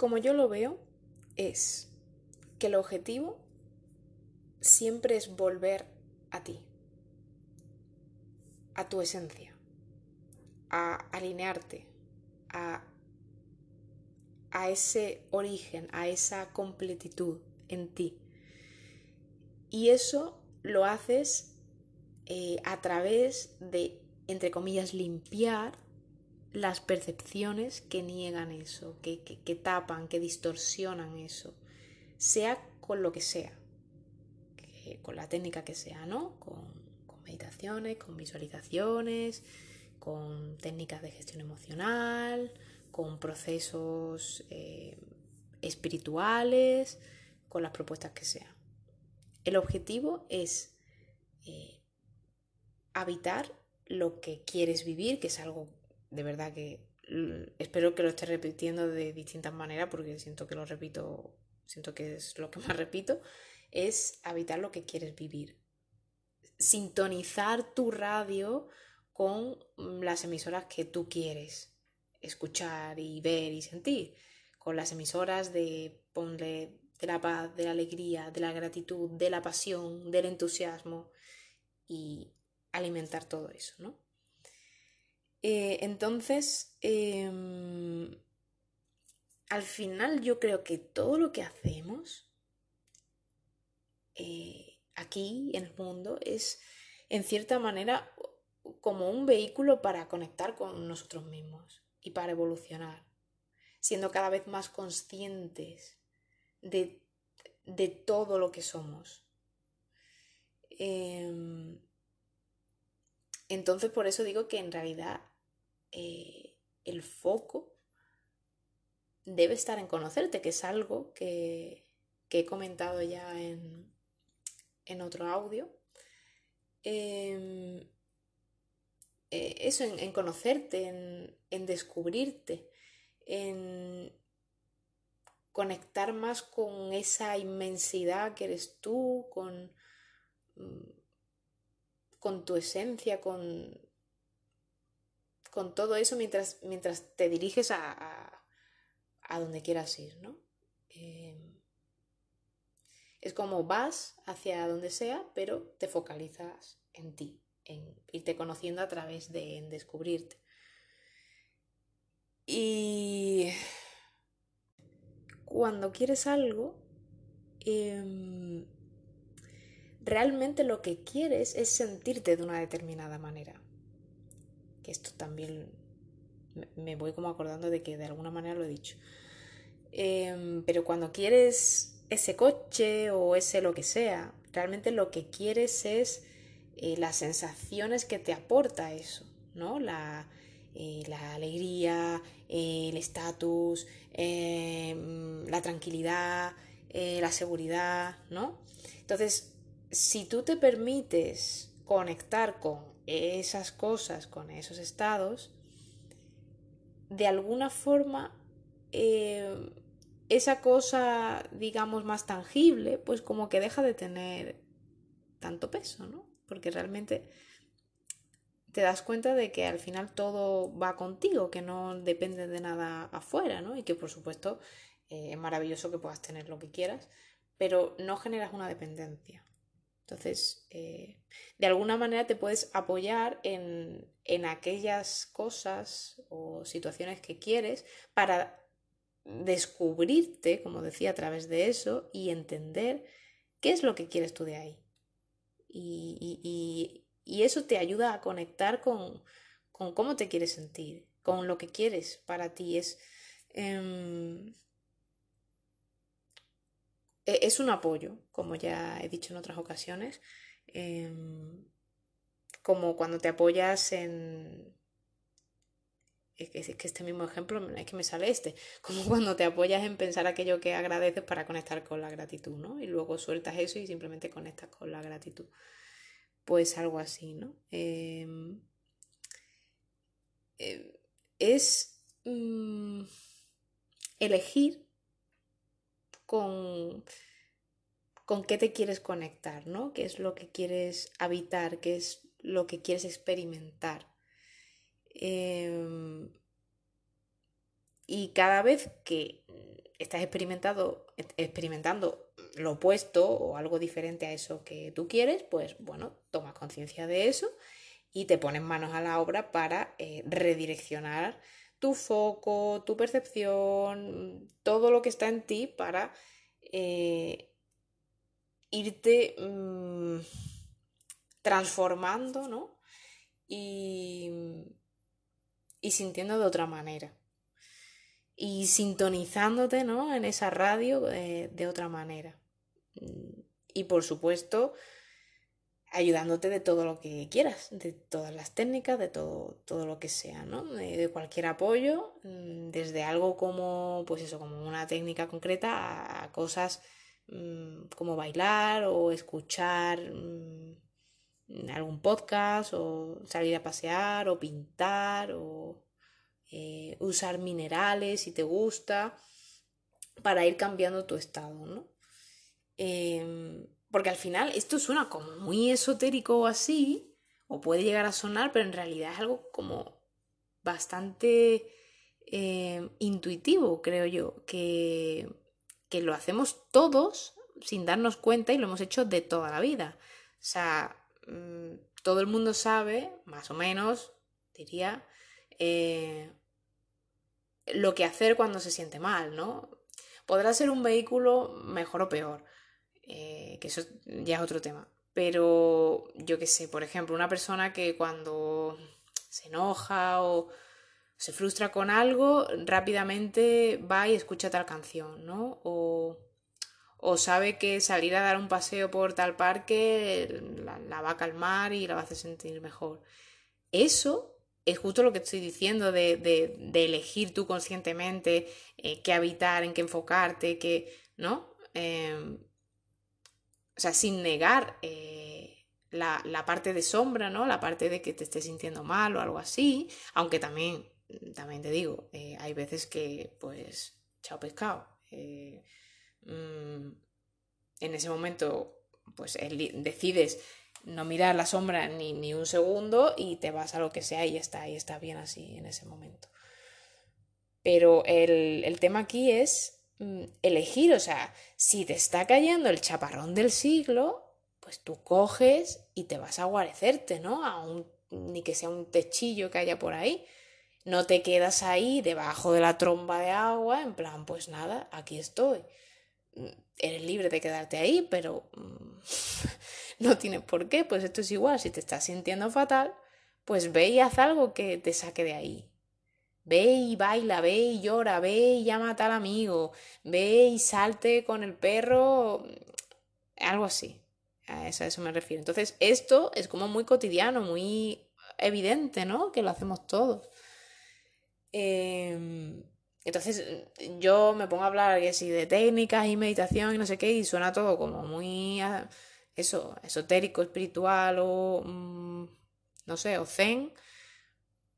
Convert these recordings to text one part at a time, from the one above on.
como yo lo veo, es que el objetivo siempre es volver a ti, a tu esencia, a alinearte, a, a ese origen, a esa completitud en ti. Y eso lo haces eh, a través de, entre comillas, limpiar las percepciones que niegan eso, que, tapan, que distorsionan eso, sea con lo que sea, con la técnica que sea, ¿no? Con, meditaciones, con visualizaciones, con técnicas de gestión emocional, con procesos eh, espirituales, con las propuestas que sean. El objetivo es eh, habitar lo que quieres vivir, que es algo de verdad que espero que lo esté repitiendo de distintas maneras porque siento que lo repito, siento que es lo que más repito, es habitar lo que quieres vivir. Sintonizar tu radio con las emisoras que tú quieres escuchar y ver y sentir, con las emisoras de ponle de la paz, de la alegría, de la gratitud, de la pasión, del entusiasmo y alimentar todo eso, ¿no? Eh, entonces, em, al final yo creo que todo lo que hacemos eh, aquí en el mundo es, en cierta manera, como un vehículo para conectar con nosotros mismos y para evolucionar, siendo cada vez más conscientes de, de todo lo que somos. Em, entonces, por eso digo que en realidad eh, el foco debe estar en conocerte, que es algo que, he comentado ya en, otro audio. Em, eh, eso, en, conocerte, en, en, descubrirte, en conectar más con esa inmensidad que eres tú, con, mm, con tu esencia, con, con todo eso mientras, mientras te diriges a, a, donde quieras ir, ¿no? Em, es como vas hacia donde sea, pero te focalizas en ti, en irte conociendo a través de descubrirte. Y cuando quieres algo, em, realmente lo que quieres es sentirte de una determinada manera que esto también me voy como acordando de que de alguna manera lo he dicho. Em, pero cuando quieres ese coche o ese lo que sea, realmente lo que quieres es eh, las sensaciones que te aporta eso, ¿no? La, eh, la alegría, el estatus, em, la tranquilidad, eh, la seguridad, ¿no? Entonces, si tú te permites conectar con esas cosas, con esos estados, de alguna forma eh, esa cosa, digamos, más tangible, pues como que deja de tener tanto peso, ¿no? Porque realmente te das cuenta de que al final todo va contigo, que no depende de nada afuera, ¿no? Y que por supuesto eh, es maravilloso que puedas tener lo que quieras, pero no generas una dependencia. Entonces, eh, de alguna manera te puedes apoyar en, aquellas cosas o situaciones que quieres para descubrirte, como decía, a través de eso y entender qué es lo que quieres tú de ahí. Y, eso te ayuda a conectar con, cómo te quieres sentir, con lo que quieres para ti. Es, em, es un apoyo, como ya he dicho en otras ocasiones, em, como cuando te apoyas en... Es que este mismo ejemplo es que me sale este, como cuando te apoyas en pensar aquello que agradeces para conectar con la gratitud, ¿no? Y luego sueltas eso y simplemente conectas con la gratitud. Pues algo así, ¿no? Em, em, es mm, elegir con, con qué te quieres conectar, ¿no? ¿Qué es lo que quieres habitar? ¿Qué es lo que quieres experimentar? Em, y cada vez que estás experimentando, lo opuesto o algo diferente a eso que tú quieres, pues bueno, tomas conciencia de eso y te pones manos a la obra para eh, redireccionar tu foco, tu percepción, todo lo que está en ti para eh, irte mm, transformando, ¿no? Y, y sintiendo de otra manera. Y sintonizándote, ¿no? En esa radio eh, de otra manera. Y por supuesto, ayudándote de todo lo que quieras, de todas las técnicas, de todo, todo lo que sea, ¿no? De, cualquier apoyo, mm, desde algo como, pues eso, como una técnica concreta a, cosas mm, como bailar o escuchar mm, algún podcast o salir a pasear o pintar o eh, usar minerales si te gusta para ir cambiando tu estado, ¿no? Em, porque al final esto suena como muy esotérico o así, o puede llegar a sonar, pero en realidad es algo como bastante eh, intuitivo, creo yo, que, que lo hacemos todos sin darnos cuenta y lo hemos hecho de toda la vida. O sea, mm, todo el mundo sabe, más o menos, diría, eh, lo que hacer cuando se siente mal, ¿no? Podrá ser un vehículo mejor o peor, eh, que eso ya es otro tema. Pero yo qué sé, por ejemplo, una persona que cuando se enoja o se frustra con algo, rápidamente va y escucha tal canción, ¿no? O, o sabe que salir a dar un paseo por tal parque la, va a calmar y la va a hacer sentir mejor. Eso es justo lo que estoy diciendo de, de, elegir tú conscientemente eh, qué habitar, en qué enfocarte, qué, ¿no? Em, o sea, sin negar eh, la, parte de sombra, ¿no? La parte de que te estés sintiendo mal o algo así, aunque también, también te digo, eh, hay veces que, pues, chao pescado. Eh, mm, en ese momento, pues, decides no mirar la sombra ni, ni, un segundo y te vas a lo que sea y está, y está bien así en ese momento. Pero el, el tema aquí es elegir, o sea, si te está cayendo el chaparrón del siglo, pues tú coges y te vas a guarecerte, ¿no? A un, ni que sea un techillo que haya por ahí. No te quedas ahí debajo de la tromba de agua, en plan, pues nada, aquí estoy. Mm, eres libre de quedarte ahí, pero mm, no tienes por qué, pues esto es igual, si te estás sintiendo fatal, pues ve y haz algo que te saque de ahí. Ve y baila, ve y llora, ve y llama a tal amigo, ve y salte con el perro, algo así. A eso, eso me refiero. Entonces, esto es como muy cotidiano, muy evidente, ¿no? Que lo hacemos todos. Em, entonces, yo me pongo a hablar así de técnicas y meditación y no sé qué, y suena todo como muy, ah, eso, esotérico, espiritual o, mm, no sé, o zen,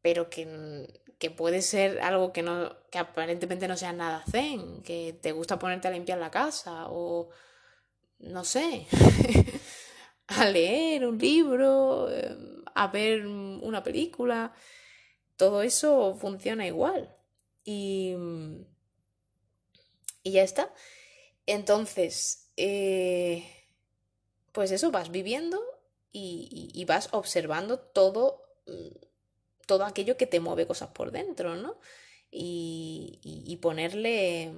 pero que que puede ser algo que no que aparentemente no sea nada zen, que te gusta ponerte a limpiar la casa o no sé, a leer un libro, em, a ver una película, todo eso funciona igual. Y, y ya está. Entonces, eh, pues eso, vas viviendo y, y vas observando todo mm, todo aquello que te mueve cosas por dentro, ¿no? Y, ponerle,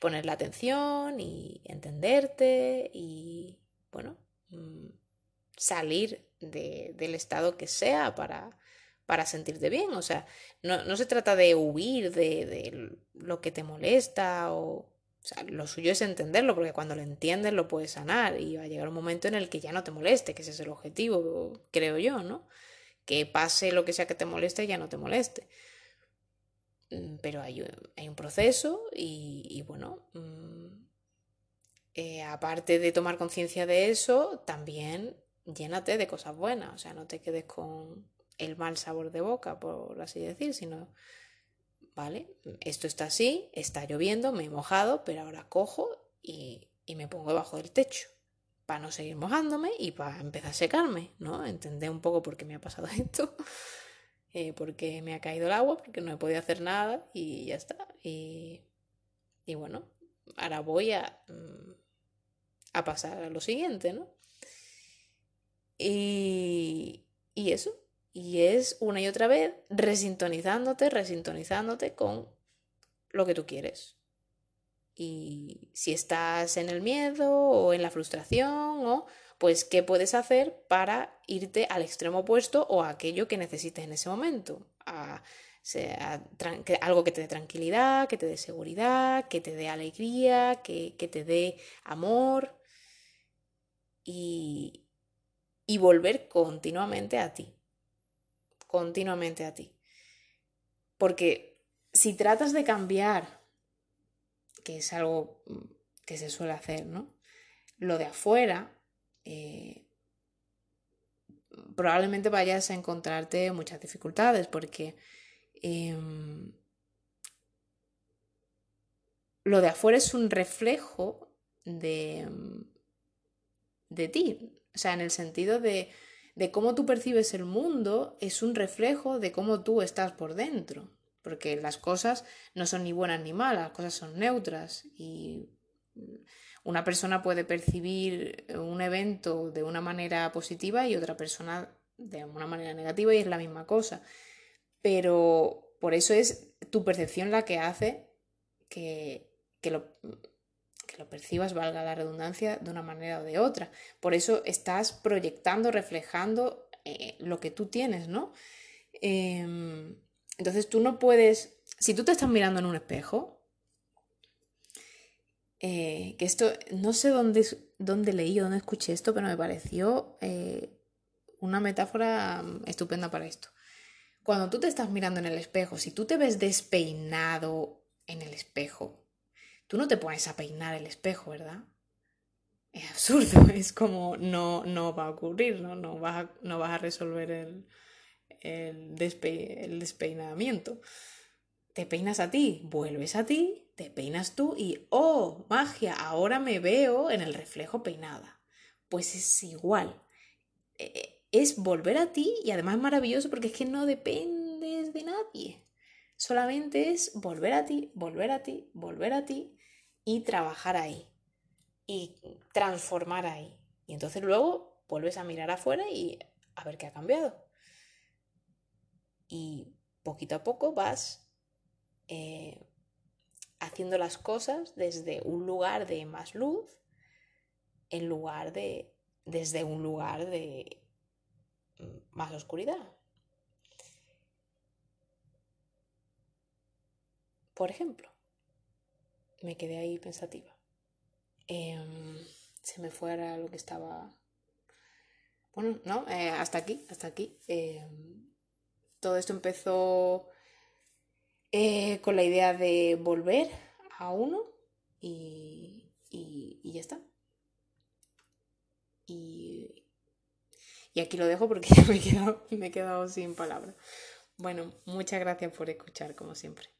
ponerle atención y entenderte y, bueno, mm, salir del estado que sea para, para sentirte bien. O sea, no, se trata de huir de, de, lo que te molesta o... O sea, lo suyo es entenderlo, porque cuando lo entiendes lo puedes sanar y va a llegar un momento en el que ya no te moleste, que ese es el objetivo, creo yo, ¿no? Que pase lo que sea que te moleste, ya no te moleste. Mm, pero hay, un proceso y, bueno, mm, eh, aparte de tomar conciencia de eso, también llénate de cosas buenas, o sea, no te quedes con el mal sabor de boca, por así decir, sino, vale, esto está así, está lloviendo, me he mojado, pero ahora cojo y, y me pongo debajo del techo para no seguir mojándome y para empezar a secarme, ¿no? Entender un poco por qué me ha pasado esto, eh, porque me ha caído el agua, porque no he podido hacer nada y ya está. Y, y bueno, ahora voy a, mm, a pasar a lo siguiente, ¿no? Y, y eso, y es una y otra vez resintonizándote, resintonizándote con lo que tú quieres. Y si estás en el miedo o en la frustración o pues qué puedes hacer para irte al extremo opuesto o a aquello que necesites en ese momento. A, algo que te dé tranquilidad, que te dé seguridad, que te dé alegría, que, que te dé amor y, y volver continuamente a ti, continuamente a ti. Porque si tratas de cambiar, que es algo que se suele hacer, ¿no? Lo de afuera, eh, probablemente vayas a encontrarte muchas dificultades porque em, lo de afuera es un reflejo de, de ti. O sea, en el sentido de, de cómo tú percibes el mundo es un reflejo de cómo tú estás por dentro. Porque las cosas no son ni buenas ni malas, las cosas son neutras y una persona puede percibir un evento de una manera positiva y otra persona de una manera negativa y es la misma cosa. Pero por eso es tu percepción la que hace que, lo, que lo percibas, valga la redundancia, de una manera o de otra. Por eso estás proyectando, reflejando eh, lo que tú tienes, ¿no? Em, entonces tú no puedes, si tú te estás mirando en un espejo, eh, que esto, no sé dónde, dónde leí o dónde escuché esto, pero me pareció eh, una metáfora mm, estupenda para esto. Cuando tú te estás mirando en el espejo, si tú te ves despeinado en el espejo, tú no te pones a peinar el espejo, ¿verdad? Es absurdo, es como no, no va a ocurrir, no, no, vas, no vas a resolver el, el, el despeinamiento. Te peinas a ti, vuelves a ti te peinas tú y, oh, magia, ahora me veo en el reflejo peinada. Pues es igual. E, e, es volver a ti y además es maravilloso porque es que no dependes de nadie. Solamente es volver a ti, volver a ti, volver a ti y trabajar ahí. Y transformar ahí. Y entonces luego vuelves a mirar afuera y a ver qué ha cambiado. Y poquito a poco vas eh, haciendo las cosas desde un lugar de más luz en lugar de desde un lugar de más oscuridad. Por ejemplo, me quedé ahí pensativa. Em, se me fuera lo que estaba. Bueno, no, eh, hasta aquí, hasta aquí. Em, todo esto empezó eh, con la idea de volver a uno y, y, ya está. Y, y, aquí lo dejo porque me he quedado, me he quedado sin palabras. Bueno, muchas gracias por escuchar, como siempre.